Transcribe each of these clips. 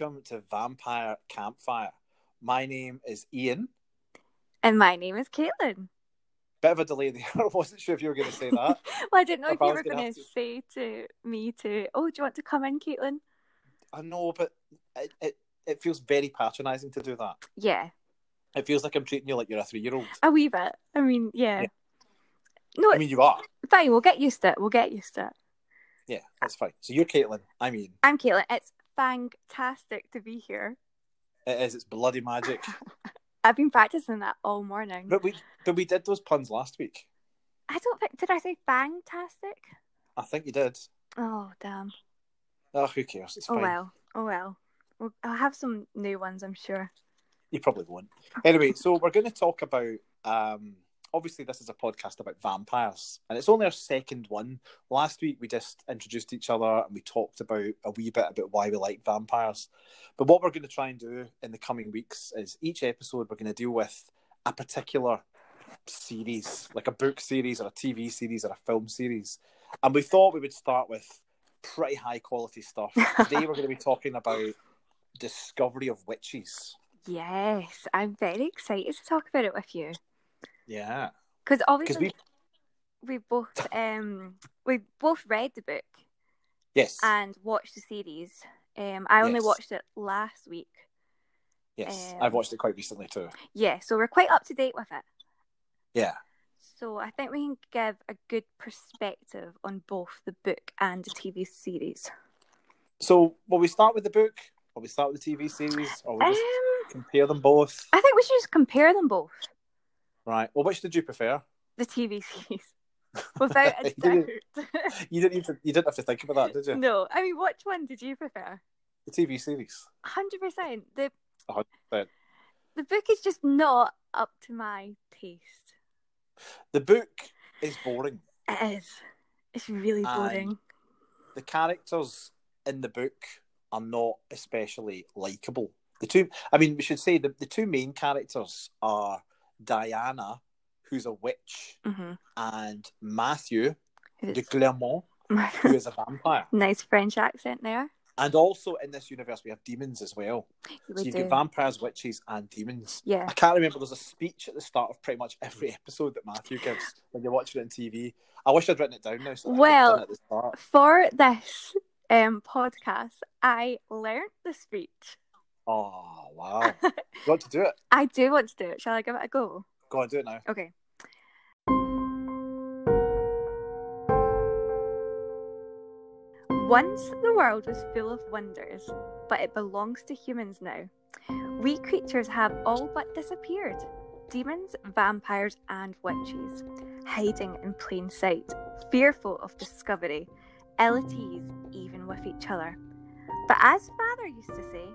Welcome to Vampire Campfire. My name is Ian. And my name is Caitlin. Bit of a delay there. I wasn't sure if you were going to say that. well, I didn't know If if, you were going to say to me to, oh, do you want to come in, Caitlin? I know, but it, it, it feels very patronising to do that. Yeah, It feels like I'm treating you like you're a three year old. a wee bit. I mean, yeah. Yeah. No, I mean, you are. fine. We'll get used to it. We'll get used to it. Yeah, that's fine. So you're Caitlin. I mean, I'm Caitlin. It's fantastic to be here. it is. It's bloody magic. I've been practicing that all morning. but we but we did those puns last week. I don't think, did I say fantastic? I think you did. Oh, damn. Oh, who cares? It's Oh, fine. well. Oh, well. well. I'll have some new ones, I'm sure. You probably won't. Anyway, so we're going to talk about. Um, obviously, this is a podcast about vampires, and it's only our second one. Last week, we just introduced each other and we talked about a wee bit about why we like vampires. But what we're going to try and do in the coming weeks is each episode we're going to deal with a particular series, like a book series or a TV series or a film series. And we thought we would start with pretty high quality stuff. Today, we're going to be talking about Discovery of Witches. Yes, I'm very excited to talk about it with you. Yeah. Because obviously, we we both um we both read the book yes and watched the series. Um, I only Yes. watched it last week. yes um, I've watched it quite recently too. Yeah, so we're quite up to date with it. Yeah. So I think we can give a good perspective on both the book and the TV series. So will we start with the book? Or will we start with the TV series, or we Um, just compare them both? I think we should just compare them both, Right. Well, which did you prefer? the TV series, without a doubt. You didn't even you didn't have to think about that, did you? no, I mean, which one did you prefer? The TV series. Hundred percent. The 100%. the book is just not up to my taste. The book is boring. It is. It's really And- boring. The characters in the book are not especially likable. The two, I mean, we should say the, the two main characters are Diana, who's a witch, hmm and Matthew de Clermont, who is a vampire. nice French accent there. And also in this universe, we have demons as well. You So you've do. got vampires, witches, and demons. Yeah. I can't remember. There's a speech at the start of pretty much every episode that Matthew gives when you're watching it on TV. I wish I'd written it down now. So that I could have Well- at the start. For this um podcast, I learnt the speech. Oh wow! you want to do it? I do want to do it. Shall I give it a go? Go on, do it now. Okay. Once the world was full of wonders, but it belongs to humans now. We creatures have all but disappeared. Demons, vampires, and witches, hiding in plain sight, fearful of discovery, ill at ease even with each other. But as Father used to say,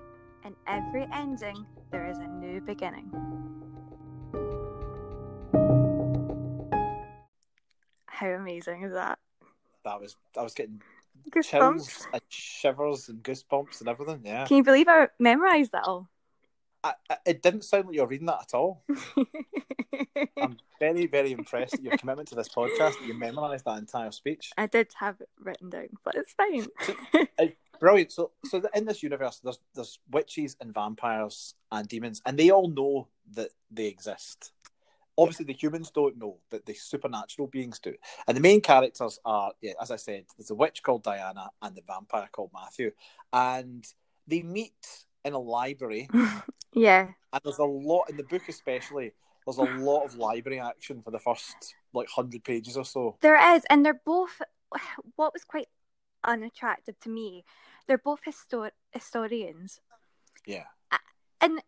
in every ending there is a new beginning. How amazing is that? That was I was getting Goosebumps. chills and shivers and goosebumps and everything. Yeah, Can you believe I memorized that all? I, I, it didn't sound like you're reading that at all. I'm very, very impressed at your commitment to this podcast. That you memorised that entire speech. I did have it written down, but it's fine. Brilliant. So, so in this universe, there's there's witches and vampires and demons, and they all know that they exist. Obviously, the humans don't know, but the supernatural beings do. And the main characters are, yeah, as I said, there's a witch called Diana and the vampire called Matthew, and they meet in a library. yeah, And there's a lot in the book, especially. There's a lot of library action for the first like hundred pages or so. there is, and they're both. What was quite unattractive to me, they're both histor- historians, Yeah, and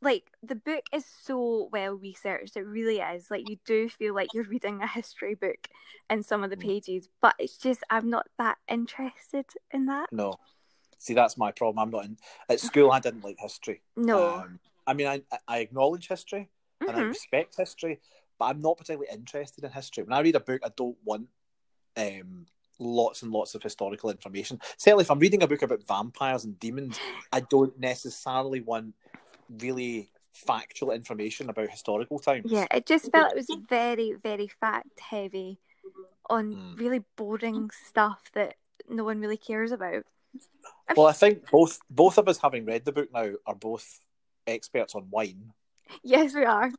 like the book is so well researched. It really is. Like you do feel like you're reading a history book in some of the Mm. pages, but it's just I'm not that interested in that. no, See, that's my problem. I'm not in at school. I didn't like history. No. Um, I mean, I I acknowledge history and I Mhm. respect history, but I'm not particularly interested in history. When I read a book, I don't want um, lots and lots of historical information. Certainly, if I'm reading a book about vampires and demons, I don't necessarily want really factual information about historical times. Yeah, it just felt it was very, very fact heavy on Mm. really boring stuff that no one really cares about. Well, I think both both of us, having read the book now, are both experts on wine Yes, we are.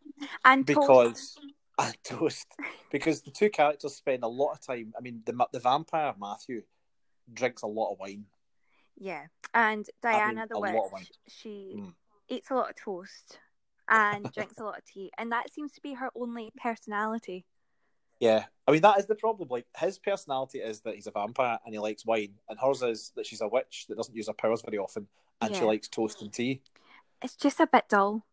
And toast. because and toast because the two characters spend a lot of time. I mean, the the vampire Matthew drinks a lot of wine. yeah, and Diana the lot of wine. witch, she Mm. eats a lot of toast and drinks a lot of tea, and that seems to be her only personality. Yeah, I mean that is the problem. Like his personality is that he's a vampire and he likes wine, and hers is that she's a witch that doesn't use her powers very often, and she likes toast and tea. It's just a bit dull.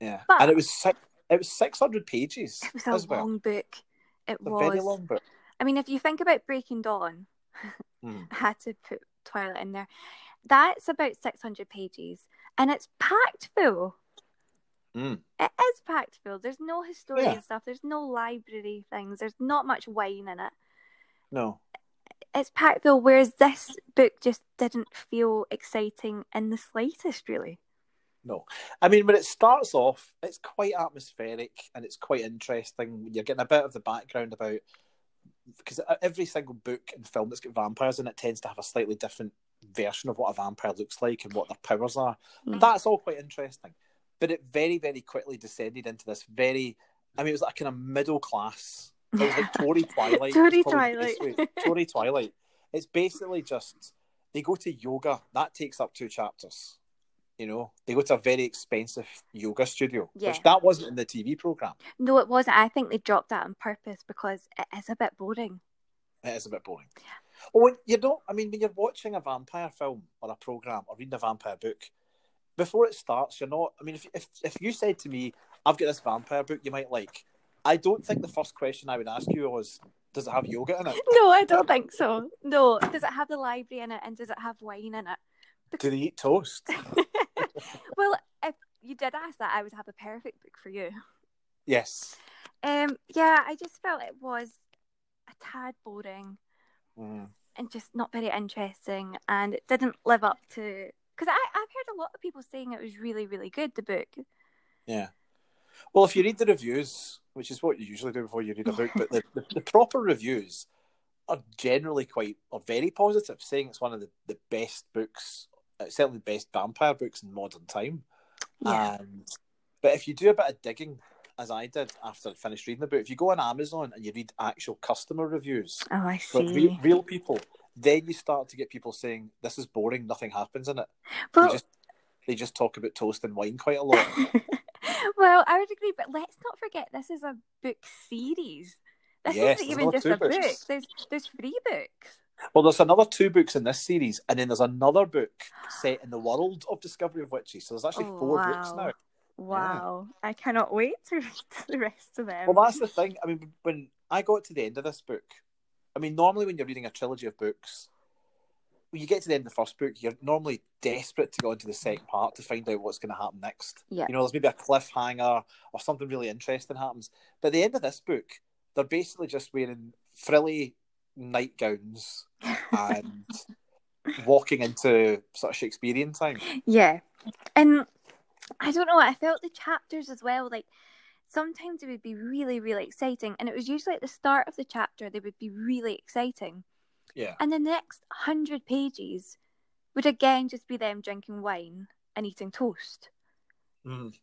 Yeah, But- and it was six, it was six hundred pages It was a well. long book. It It's a was. very long book. I mean, if you think about Breaking Dawn, Mm. I had to put Twilight in there. That's about 600 pages and it's packed full. Mm. It is packed full. There's no historian Yeah. stuff, there's no library things, there's not much wine in it. No, It's packed full, whereas this book just didn't feel exciting in the slightest, really. no. I mean, when it starts off, it's quite atmospheric and it's quite interesting. You're getting a bit of the background about because every single book and film that's got vampires in it tends to have a slightly different version of what a vampire looks like and what their powers are. Yeah. That's all quite interesting. But it very, very quickly descended into this very, I mean, it was like kind of middle class. It was like Tory Twilight. Tory is probably the best Twilight. Tory Twilight. It's basically just, they go to yoga. That takes up two chapters. You know, they go to a very expensive yoga studio, Yeah. which that wasn't in the TV program. No, it wasn't. I think they dropped that on purpose because it is a bit boring. It is a bit boring. Well, when you don't. I mean, when you're watching a vampire film or a program or reading a vampire book, before it starts, you're not. I mean, if if if you said to me, "I've got this vampire book," you might like. I don't think the first question I would ask you was, "Does it have yoga in it? No, I don't think so. No. Does it have the library in it and does it have wine in it? Do they eat toast?" well, if you did ask that, I would have a perfect book for you. yes. Um, yeah, I just felt it was a tad boring Mm. and just not very interesting, and it didn't live up to. Because I've heard a lot of people saying it was really really good. The book. Yeah. Well, if you read the reviews, which is what you usually do before you read a book, but the, the, the proper reviews are generally quite or very positive, saying it's one of the, the best books, uh, certainly the best vampire books in modern time. Yeah. And but if you do a bit of digging, as I did after I finished reading the book, if you go on Amazon and you read actual customer reviews, oh, I see. real, real people, then you start to get people saying this is boring, nothing happens in it. well, They just they just talk about toast and wine quite a lot. well, I would agree, but let's not forget this is a book series. This Yes, isn't even just a book. There's there's three books. Well, there's another two books in this series, and then there's another book set in the world of Discovery of Witches. So there's actually Oh, four books now. Wow, I cannot wait to read the rest of them. Well, that's the thing. I mean, when I got to the end of this book, I mean, normally when you're reading a trilogy of books, when you get to the end of the first book, you're normally desperate to go into the second part to find out what's going to happen next. Yeah. You know, there's maybe a cliffhanger or something really interesting happens. But at the end of this book, they're basically just wearing frilly nightgowns and walking into sort of Shakespearean time. Yeah. And I don't know, I felt the chapters as well, like sometimes it would be really, really exciting. And it was usually at the start of the chapter they would be really exciting. Yeah. And the next hundred pages would again just be them drinking wine and eating toast. Mm.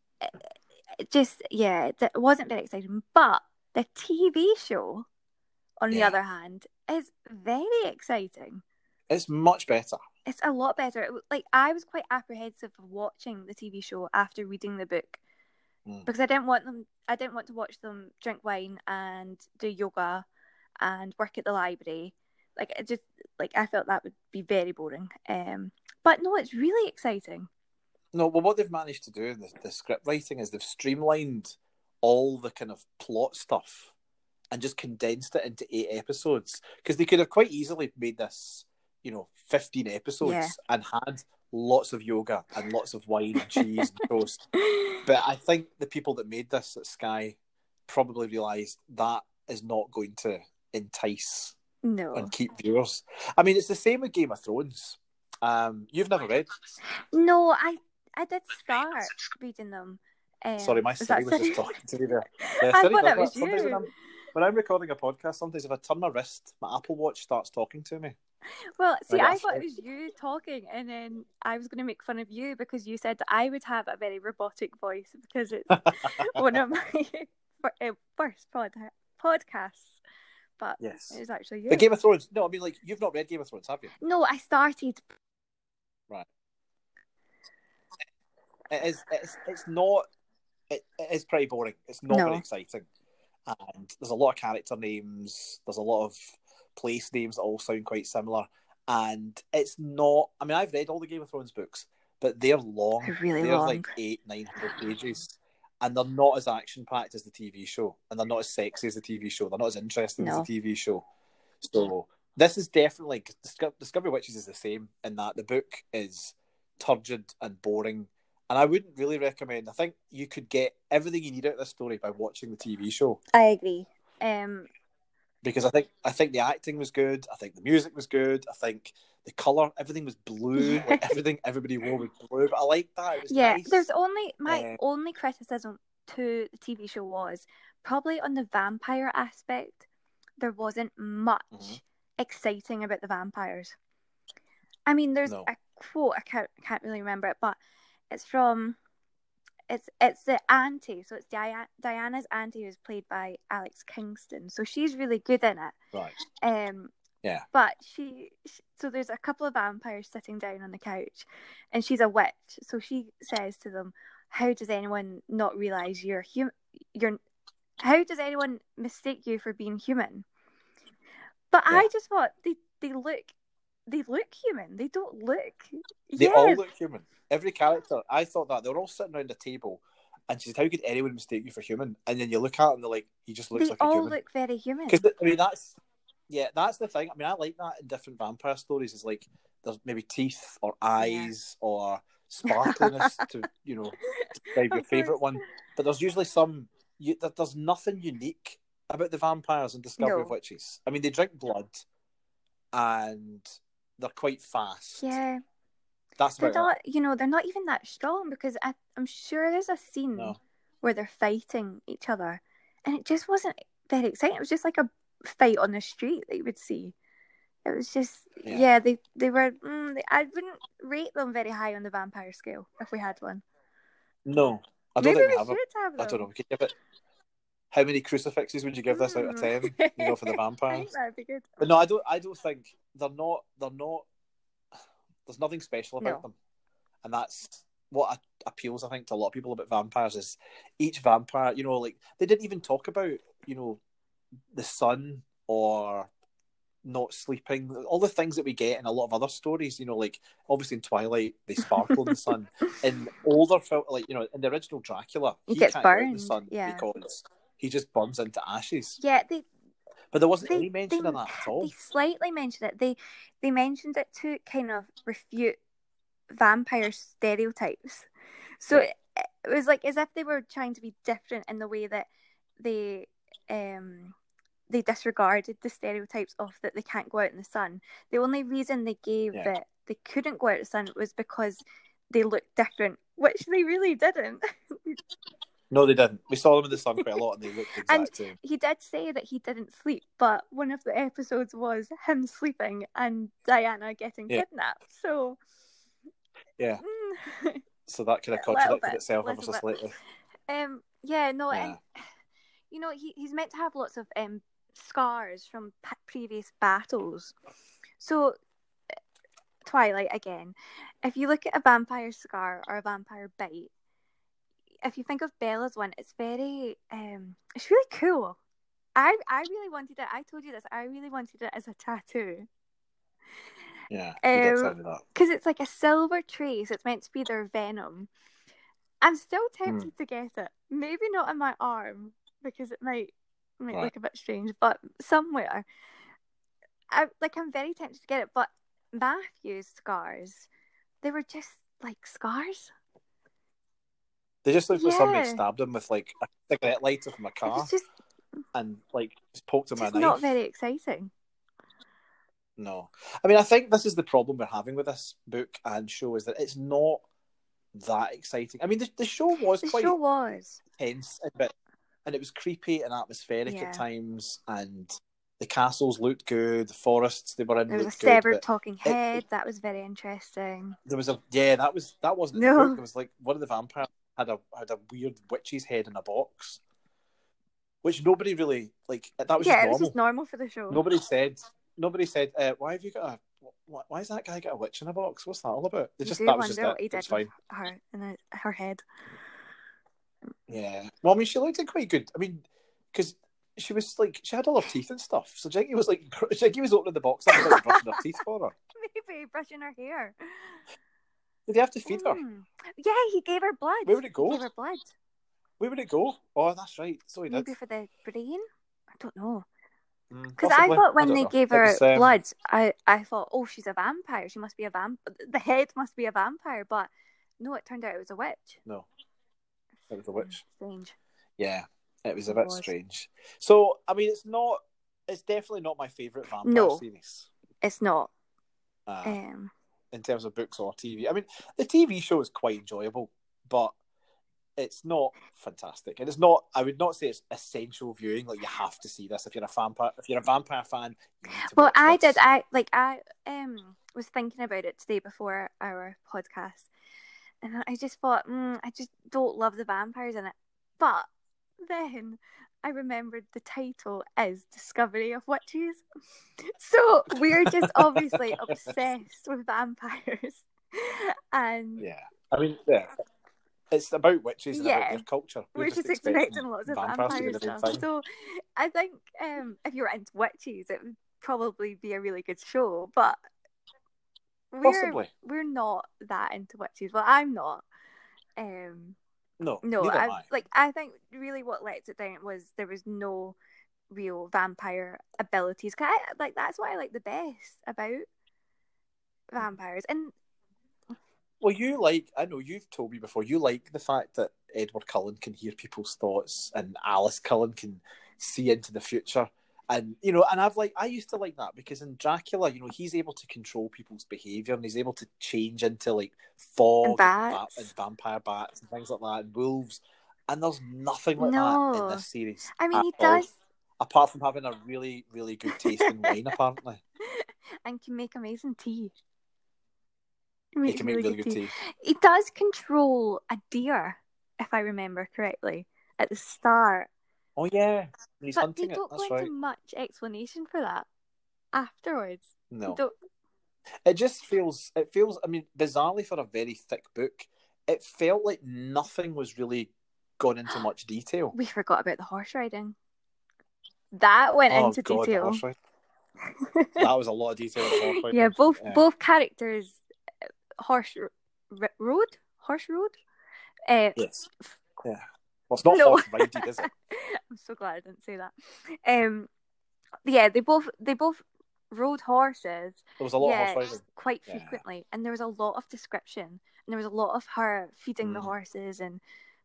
It just yeah, it it wasn't very exciting. But the TV show, on the other hand, is very exciting. It's much better. it's a lot better. Like I was quite apprehensive of watching the TV show after reading the book Mm. because I didn't want them. I didn't want to watch them drink wine and do yoga and work at the library. Like it just like I felt that would be very boring. Um, but no, it's really exciting. No, well, what they've managed to do in the, the script writing is they've streamlined all the kind of plot stuff and just condensed it into eight episodes because they could have quite easily made this you know, 15 episodes Yeah. and had lots of yoga and lots of wine and cheese and toast. But I think the people that made this at Sky probably realised that is not going to entice no, and keep viewers. I mean, it's the same with Game of Thrones. Um, you've never read. no, I I did start reading them. Um, Sorry, my Siri was just talking to me there. Yeah, I Siri thought that was Sometimes when you. I'm, when I'm recording a podcast, sometimes if I turn my wrist, my Apple Watch starts talking to me. Well, see, I, I thought it was you talking, and then I was going to make fun of you because you said that I would have a very robotic voice because it's one of my uh, first pod- podcasts. But Yes. it was actually you. But Game of Thrones, no, I mean, like, you've not read Game of Thrones, have you? No, I started. It is, it's, it's not, it, it is pretty boring. It's not No. very exciting. And there's a lot of character names, there's a lot of place names all sound quite similar. And it's not, I mean, I've read all the Game of Thrones books, but they're long. They're really they're long. like eight, nine hundred pages. And they're not as action packed as the TV show. And they're not as sexy as the TV show. They're not as interesting No. as the TV show. So this is definitely Disco- Discovery Witches is the same in that the book is turgid and boring. And I wouldn't really recommend. I think you could get everything you need out of this story by watching the TV show I agree. Um, because I think I think the acting was good. I think the music was good. I think the color, everything was blue. Yeah. Like everything everybody wore was blue. But I liked that. It was yeah, nice. there's only my Uh, only criticism to the TV show was probably on the vampire aspect. There wasn't much Mhm. exciting about the vampires. I mean, there's No. a quote I can't can't really remember it, but it's from it's it's the auntie, so it's Dia- Diana's auntie who's played by Alex Kingston. So she's really good in it. right. Um, Yeah. but she, she, so there's a couple of vampires sitting down on the couch, and she's a witch. So she says to them, "How does anyone not realize you're human? You're how does anyone mistake you for being human?" But I just thought they they look they look human. They don't look. They yeah, all look human. Every character. I thought that they were all sitting around a table, and she said, "How could anyone mistake you for human?" And then you look at them, they're like, "He just looks they like a human." They all human." look very human. Because I mean, that's yeah, that's the thing. I mean, I like that in different vampire stories. Is like there's maybe teeth or eyes or sparkliness to you know describe your favorite one. But there's usually some. You, there- there's nothing unique about the vampires in Discovery No. of Witches. I mean, they drink blood, and they're quite fast. Yeah, that's they're it. not. You know, they're not even that strong because I, I'm sure there's a scene No. where they're fighting each other, and it just wasn't very exciting. It was just like a fight on the street that you would see. It was just, Yeah. yeah, they they were. Mm, they, I wouldn't rate them very high on the vampire scale if we had one. No, I don't Maybe think we we have. A, should have them. I don't know. We could give it. How many crucifixes would you give this out of ten? Mm. You know, for the I vampires. that'd be good. But no, I don't. I don't think they're not. They're not. There's nothing special about No. them, and that's what a- appeals, I think, to a lot of people about vampires. Is each vampire, you know, like they didn't even talk about, you know, the sun or not sleeping, all the things that we get in a lot of other stories. You know, like obviously in Twilight they sparkle in the sun. In older film, like you know, in the original Dracula, He he, gets can't go the burned, sun yeah. because he just burns into ashes. Yeah, they But there wasn't they, any mention they, of that at all. They slightly mentioned it. They they mentioned it to kind of refute vampire stereotypes. So Right. it, it was like as if they were trying to be different in the way that they um they disregarded the stereotypes of that they can't go out in the sun. The only reason they gave Yeah. that they couldn't go out in the sun was because they looked different, which they really didn't. No, they didn't. We saw them in the sun quite a lot, and they looked the exact And- same. he did say that he didn't sleep, but one of the episodes was him sleeping and Diana getting Yeah. kidnapped. So, Yeah, mm, so that kind of contradicted bit, itself ever so slightly. um, yeah, no, Yeah. and you know he, he's meant to have lots of um scars from p- previous battles. So, uh, Twilight again. If you look at a vampire scar or a vampire bite, if you think of Bella's one, it's very um, it's really cool. I I really wanted it. I told you this. I really wanted it as a tattoo Yeah, did Um, tell me that. because it's like a silver trace. It's meant to be their venom. I'm still tempted to get it. Maybe not on my arm because it might might Right. look a bit strange, but somewhere. I like. I'm very tempted to get it, but Matthew's scars, they were just like scars. They just looked like somebody stabbed him with like a cigarette lighter from a car just, and like just poked him just a knife. not very exciting. No, I mean I think this is the problem we're having with this book and show is that it's not that exciting. I mean the, the show was The quite show was. tense a bit, and it was creepy and atmospheric Yeah. at times, and the castles looked good, the forests they were in There was a severed good. Talking head. that was very interesting. there was a yeah, that was that wasn't No. the book. It was like one of the vampires had a had a weird witch's head in a box, which nobody really like. That was yeah, just it was normal. just normal for the show. Nobody said. Nobody said. Uh, why have you got a? Why, why has that guy got a witch in a box? What's that all about? They just that was just it. he It's did fine. her in her, her head. Yeah. Well, I mean, she looked it quite good. I mean, because she was like she had all her teeth and stuff. So Jackie was like Jackie was opening the box and like, brushing her teeth for her. Maybe brushing her hair. Did they have to feed her? Mm. Yeah, he gave her blood. Where would it He go? gave her blood. Where would it go? Oh, that's right. So he did. Maybe for the brain. I don't know. Mm, Because I thought when don't they know. gave her was, um, blood, I, I thought, oh, she's a vampire. She must be a vamp. The head must be a vampire. But no, it turned out it was a witch. No, it was a witch. Strange. Yeah, it was a It bit was. strange. So, I mean, it's not. It's definitely not my favorite vampire No. series. It's not. Uh, Um, in terms of books or TV. I mean, the TV show is quite enjoyable, but it's not fantastic, and it's not. I would not say it's essential viewing. Like you have to see this if you're a vampire. If you're a vampire fan, you need to well, I this. did. I like. I um was thinking about it today before our podcast, and I just thought, mm, I just don't love the vampires in it. But then I remembered the title is Discovery of Witches, so we're just obviously obsessed with vampires, and Yeah, I mean, yeah, it's about witches and Yeah. about their culture. we're, just, expecting lots of vampires to vampire be the main stuff. thing. So I think um, if you're into witches, it would probably be a really good show. But we're Possibly. we're not that into witches. Well, I'm not. Um, No, no, I, I. like I think really what lets it down was there was no real vampire abilities. 'Cause I, like that's what I like the best about vampires. And Well, you like, I know you've told me before, you like the fact that Edward Cullen can hear people's thoughts and Alice Cullen can see into the future. And, you know, and I've like, I used to like that because in Dracula, you know, he's able to control people's behavior and he's able to change into like fog And and, va- bats. and vampire bats and things like that and wolves. And there's nothing like that in this series. I mean, he all, does Apart from having a really, really good taste in wine, apparently. and can make amazing tea. He can make really good tea. He does control a deer, if I remember correctly, at the start. Oh, yeah. He's but hunting they it. don't That's go right. into much explanation for that afterwards. No. It just feels. It feels. I mean, bizarrely for a very thick book, it felt like nothing was really gone into much detail. we forgot about the horse riding. That went oh into God, detail. That was a lot of detail. yeah, both Yeah. both characters, uh, horse r- road, horse road. Uh, Yes. Yeah. Well, it's not No. riding, is it? I'm so glad I didn't say that. Um, yeah, they both they both rode horses. There was a lot yeah, of horse riding. quite Yeah. frequently, and there was a lot of description, and there was a lot of her feeding the Mm. horses and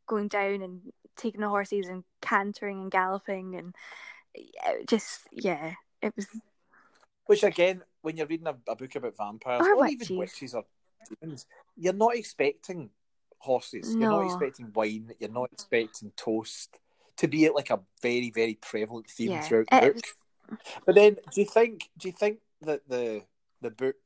going down and taking the horses and cantering and galloping and just yeah, it was Which again, when you're reading a, a book about vampires Or or, even witches. witches or demons, you're not expecting horses. You're not expecting wine. You're not expecting toast to be like a very, very prevalent theme yeah. throughout the book. was- But then, do you think? Do you think that the the book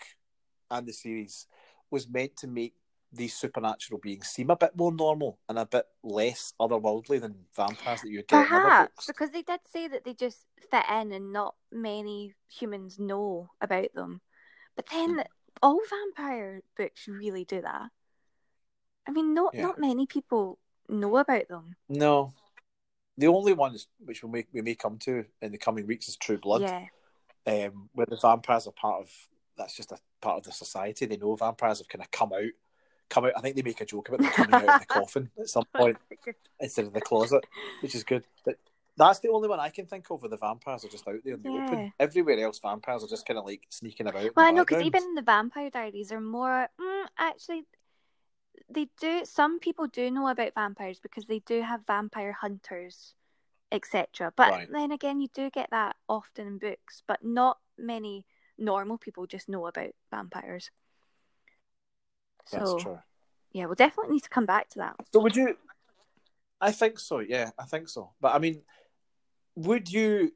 and the series was meant to make these supernatural beings seem a bit more normal and a bit less otherworldly than vampires that you get Perhaps because they did say that they just fit in and not many humans know about them. But then Mm. all vampire books really do that. I mean, not Yeah. not many people know about them. No, the only ones which we may, we may come to in the coming weeks is True Blood, Yeah, um, where the vampires are part of. That's just a part of the society. They know vampires have kind of come out. Come out. I think they make a joke about them coming out of the coffin at some point instead of the closet, which is good. But That's the only one I can think of where the vampires are just out there in the Yeah. open. Everywhere else, vampires are just kind of like sneaking about. Well, I know because even in the Vampire Diaries are more. Mm, actually, they do. Some people do know about vampires because they do have vampire hunters, etc. But Right. then again, you do get that often in books, but not many normal people just know about vampires. So That's true. yeah, we'll definitely need to come back to that. So would you? I think so. Yeah, I think so. But I mean, would you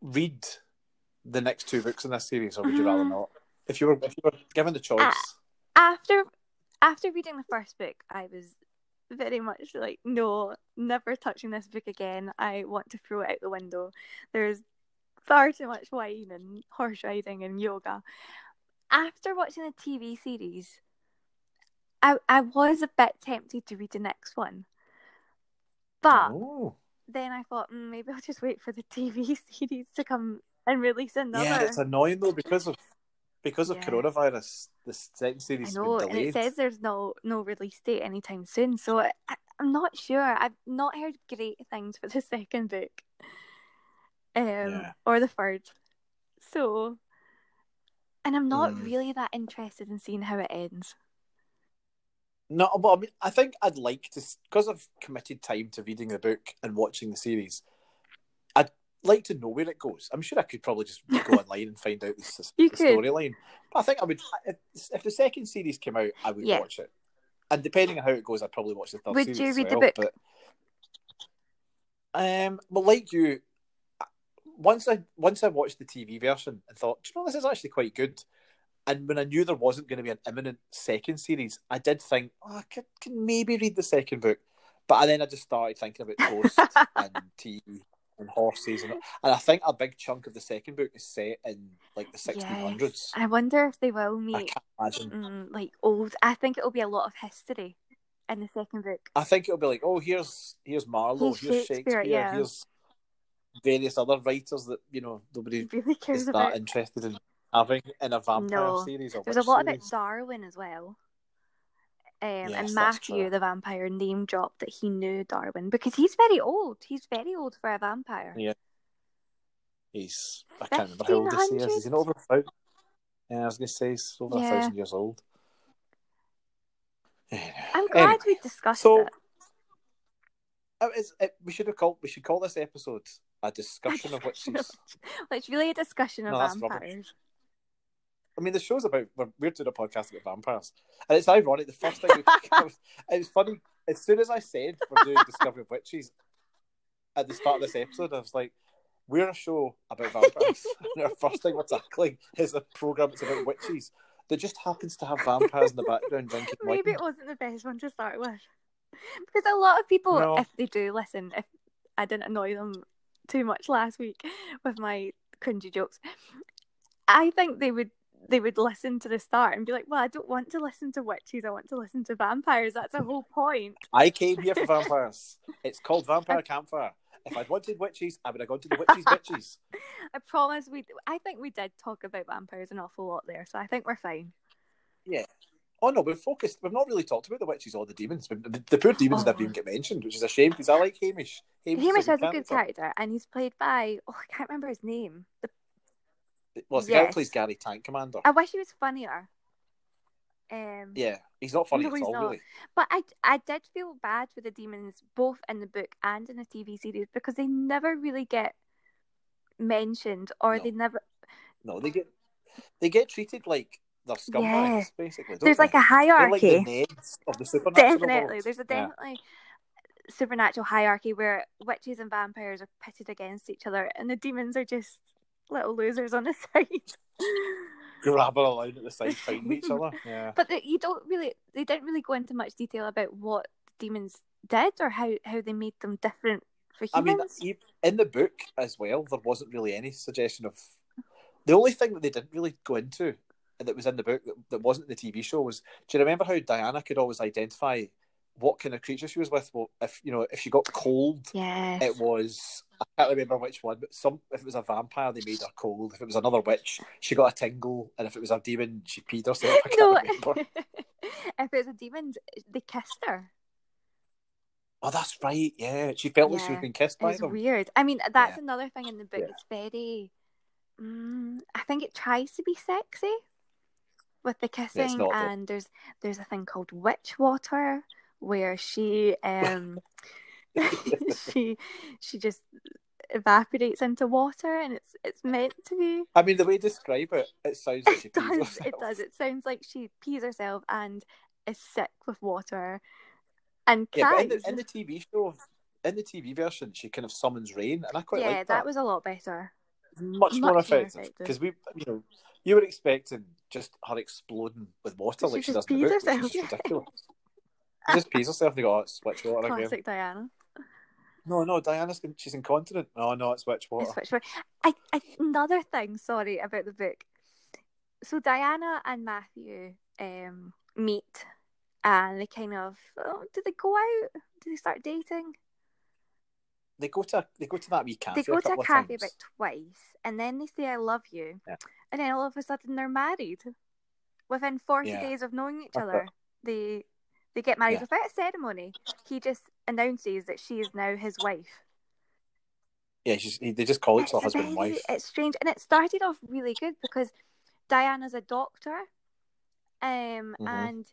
read the next two books in this series, or would you rather Mhm. not? If you were, if you were given the choice, Ah. After after reading the first book, I was very much like, no, never touching this book again. I want to throw it out the window. There's far too much wine and horse riding and yoga. After watching the TV series, I I was a bit tempted to read the next one. But oh, then I thought mm, maybe I'll just wait for the TV series to come and release another. yeah, it's annoying though because of because of Yeah. coronavirus. The second I series has know, and it says there's no no release date anytime soon, so I, I'm not sure. I've not heard great things for the second book, um, Yeah. or the third. So, and I'm not Mm. really that interested in seeing how it ends. No, but I mean, I think I'd like to because I've committed time to reading the book and watching the series. Like to know where it goes. I'm sure I could probably just go online and find out the, the storyline. But I think I would if, if the second series came out, I would Yeah. watch it. And depending on how it goes, I'd probably watch the third Would you read the book? But, um, well, like you, once I once I watched the TV version and thought, "Do you know, this is actually quite good. And when I knew there wasn't going to be an imminent second series, I did think, oh, I could, can maybe read the second book. But then I just started thinking about toast and tea and horses, and, and I think a big chunk of the second book is set in like the 1600s. Yes. I wonder if they will I can't imagine. mm, like old. I think it'll be a lot of history in the second book. I think it'll be like, oh, here's here's Marlowe, Here's here's Shakespeare, Shakespeare, yeah. here's various other writers that you know nobody really cares is that about. interested in having in a vampire No. series There's a lot series. about Darwin as well. Um, Yes, and Matthew, the vampire, name dropped that he knew Darwin because he's very old. He's very old for a vampire. Yeah. He's I can't remember how old this he is. Is he 1500s? not over a thousand? Yeah, I was gonna say he's over Yeah. a thousand years old. Anyway, I'm glad anyway, we discussed so- it. it is- it- we should have called we should call this episode a discussion of discussion witches. It's really a discussion of No, rubbish. vampires. I mean, the show's about we're, we're doing a podcast about vampires, and it's ironic. The first thing we it was funny. As soon as I said we're doing Discovery of Witches at the start of this episode, I was like, "We're a show about vampires." and our first thing we're tackling is a program that's about witches that just happens to have vampires in the background drinking wine. Maybe it wasn't the best one to start with. Because a lot of people, No. if they do listen, if I didn't annoy them too much last week with my cringy jokes, I think they would they would listen to the start and be like, "Well, I don't want to listen to witches. I want to listen to vampires. That's the whole point." I came here for vampires. It's called Vampire Campfire. If I'd wanted witches, I would have gone to the witches' bitches. I promise we. I think we did talk about vampires an awful lot there, so I think we're fine. Yeah. Oh no, we've focused. We've not really talked about the witches or the demons. The, the poor demons Oh. never even get mentioned, which is a shame because I like Hamish. Hamish, Hamish a has good a good character. character, and he's played by oh, I can't remember his name. The, Well, the guy who plays Gary Tank Commander. I wish he was funnier. Um, Yeah, he's not funny No, at all, not. really. But I, I did feel bad for the demons both in the book and in the TV series because they never really get mentioned or No. they never. No, they get they get treated like they're scumbags, Yeah. basically. Don't There's like they? a like the hierarchy. Neds of the supernatural definitely, world. there's a Yeah. definitely supernatural hierarchy where witches and vampires are pitted against each other, and the demons are just little losers on the side. grabbing a line at the side, fighting each other. Yeah. But the, you don't really, they didn't really go into much detail about what the demons did or how how they made them different for humans. I mean, in the book as well, there wasn't really any suggestion of. The only thing that they didn't really go into, that was in the book that, that wasn't in the TV show, was do you remember how Diana could always identify what kind of creature she was with? Well, if you know, if she got cold, yes. it was I can't remember which one, but some if it was a vampire, they made her cold. If it was another witch, she got a tingle, and if it was a demon, she peed herself. I can't no, remember. if it's a demon, they kissed her. Oh, that's right. Yeah, she felt like she was Yeah, being kissed by It's them. weird. I mean, that's Yeah. another thing in the book. Yeah. It's very. Mm, I think it tries to be sexy with the kissing, not, though. and there's there's a thing called witch water where she um she she just evaporates into water, and it's it's meant to be. I mean, the way you describe it, it sounds like she It pees does. herself. It does. It sounds like she pees herself and is sick with water, and Yeah, in the, in the TV show, in the TV version, she kind of summons rain, and I quite yeah, like that. that was a lot better. much, more much more effective because we, you know, you were expecting just her exploding with water She like she does in the book, which herself. is ridiculous. Just pees herself and they go, oh, it's witch water again. Classic Diana. No, no, Diana's she's incontinent. No, no, it's witch water. It's which one? I, I another thing, sorry about the book. So Diana and Matthew um meet and they kind of oh, do they go out? Do they start dating? They go to they go to that wee cafe. they go to a cafe about twice and then they say I love you. Yeah. And then all of a sudden they're married. Within forty Yeah. days of knowing each other. They they get married Yeah. without a ceremony. He just announces that she is now his wife. Yeah, she's, they just call each other husband and wife. It's strange, and it started off really good because Diana's a doctor, um, Mhm. and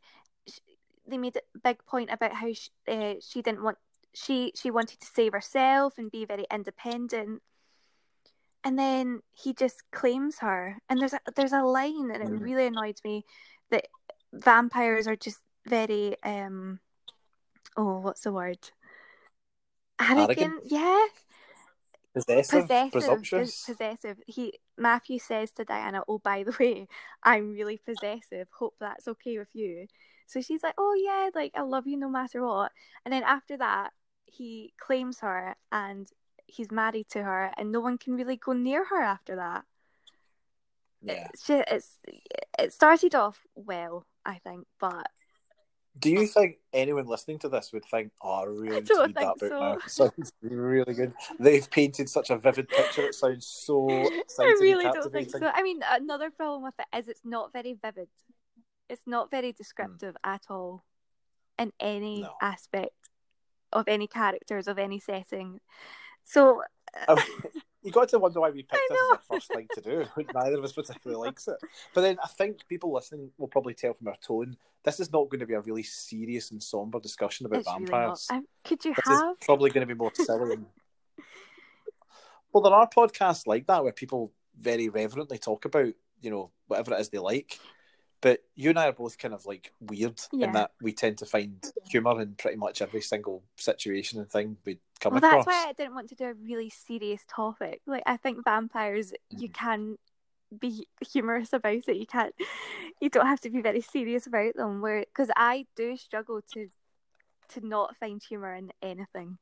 sh they made a big point about how she, uh, she didn't want she she wanted to save herself and be very independent. And then he just claims her, and there's a there's a line, and it Mhm. really annoyed me that vampires are just very um oh what's the word? Arrogant, Arrogant? yeah. Possessive, possessive presumptuous. pos- possessive. He matthew says to diana oh by the way i'm really possessive. Hope that's okay with you. So she's like oh yeah like i love you no matter what. And then after that he claims her and he's married to her and no one can really go near her after that. Yeah. it's just it's it started off well i think but Do you think anyone listening to this would think, "Oh, I really I need don't read that book so. now"? It sounds really good. They've painted such a vivid picture. It sounds so I really don't think so. I mean, another problem with it is it's not very vivid. It's not very descriptive at all in any No. aspect of any characters of any setting. So Um, you got to wonder why we picked this as the first thing to do. Neither of us particularly likes it. But then I think people listening will probably tell from our tone this is not going to be a really serious and somber discussion about it's really vampires. Um, could you this have? is probably going to be more silly. and- well, there are podcasts like that where people very reverently talk about, you know, whatever it is they like. But you and I are both kind of like weird Yeah. in that we tend to find humour in pretty much every single situation and thing we come Well, across. that's why I didn't want to do a really serious topic. Like, I think vampires, you Mm. can be humorous about it. You can't. You don't have to be very serious about them. Where because I do struggle to to not find humor in anything,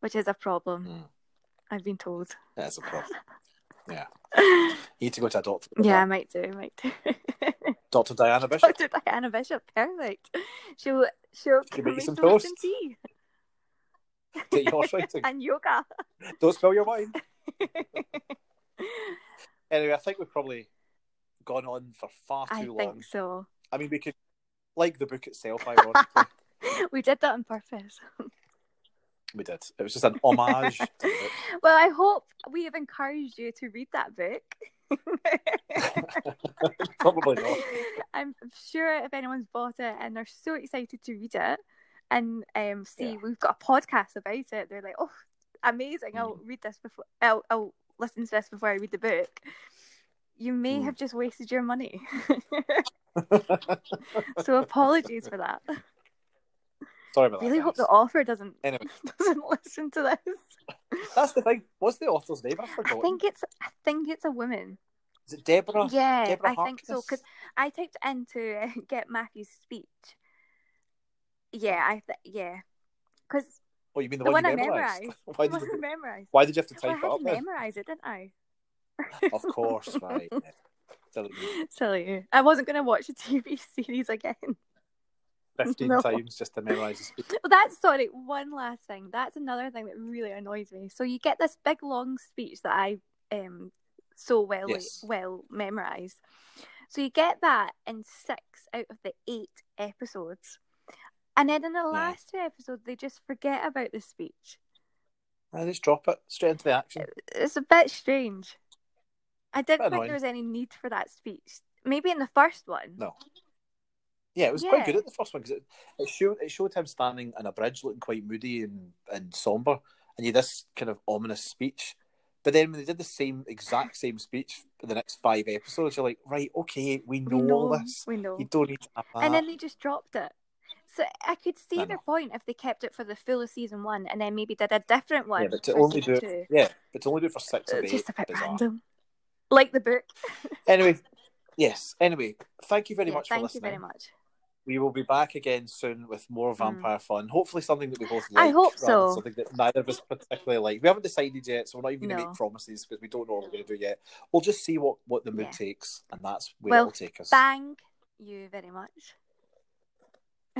which is a problem. Mm. I've been told. That's a problem. Yeah. You need to go to a doctor. yeah, I might do. I might do. Dr. Diana Bishop. Dr. Diana Bishop, perfect. She'll she'll She'll make you some toast toast. and tea Take your horse riding. and yoga. Don't spill your wine. Anyway, I think we've probably gone on for far I too long. think so. I mean, we could like the book itself. Ironically, we did that on purpose. we did. It was just an homage. to the book. Well, I hope we have encouraged you to read that book. Probably not. I'm sure if anyone's bought it and they're so excited to read it and um, see Yeah. we've got a podcast about it, they're like, "Oh, amazing! Mm. I'll read this before. I'll, I'll listen to this before I read the book." You may Mm. have just wasted your money. so apologies for that. Sorry about that. Really hope the author doesn't Anyway. doesn't listen to this. That's the thing. What's the author's name? I forgot. I think it's I think it's a woman. Is it Deborah? Yeah, Deborah I think so because I typed into uh, get Matthew's speech. Yeah, I th- yeah, because Oh, you mean the, the one, one you I memorized? memorized. Why the did you? memorized. Why did you have to Well, I type it up memorize it, didn't I? Of course, right. Silly me. Silly. I wasn't going to watch a TV series again. Fifteen No. times just to memorise the speech. Well, that's sorry. One last thing. That's another thing that really annoys me. So you get this big long speech that I um so well Yes. well memorized. So you get that in six out of the eight episodes, And then in the last two episodes, they just forget about the speech. I just drop it straight into the action. It's a bit strange. I didn't think annoying. there was any need for that speech. Maybe in the first one. No. Yeah, it was quite good at the first one because it, it showed it showed him standing on a bridge looking quite moody and, and somber, and he had this kind of ominous speech. But then when they did the same exact same speech for the next five episodes, you're like, right, okay, we know, we all know. this. We know. You don't need to have that. And then they just dropped it. So I could see their point if they kept it for the full of season one and then maybe did a different one yeah, but to only do it, yeah, but to only do it for six or eight, just a bit bizarre. random. Like the book. Anyway, yes. Anyway, thank you very Yeah, much for thank you very much. We will be back again soon with more Mm. vampire fun. Hopefully, something that we both like. I hope so. Something that neither of us particularly like. We haven't decided yet, so we're not even going to make promises because we don't know what we're going to do yet. We'll just see what what the mood Yeah. takes, and that's where Well, it'll take us. Thank you very much.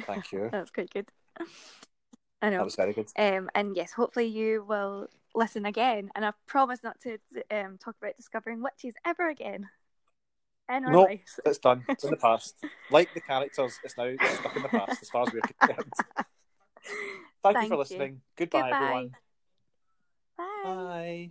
Thank you. That was quite good. I know. That was very good. Um, and yes, hopefully you will listen again. And I promise not to um, talk about discovering witches ever again in our Nope. lives. It's done. It's in the past. Like the characters, it's now stuck in the past as far as we're concerned. Thank, Thank you for you. listening. Goodbye, Goodbye. everyone. Bye. Bye.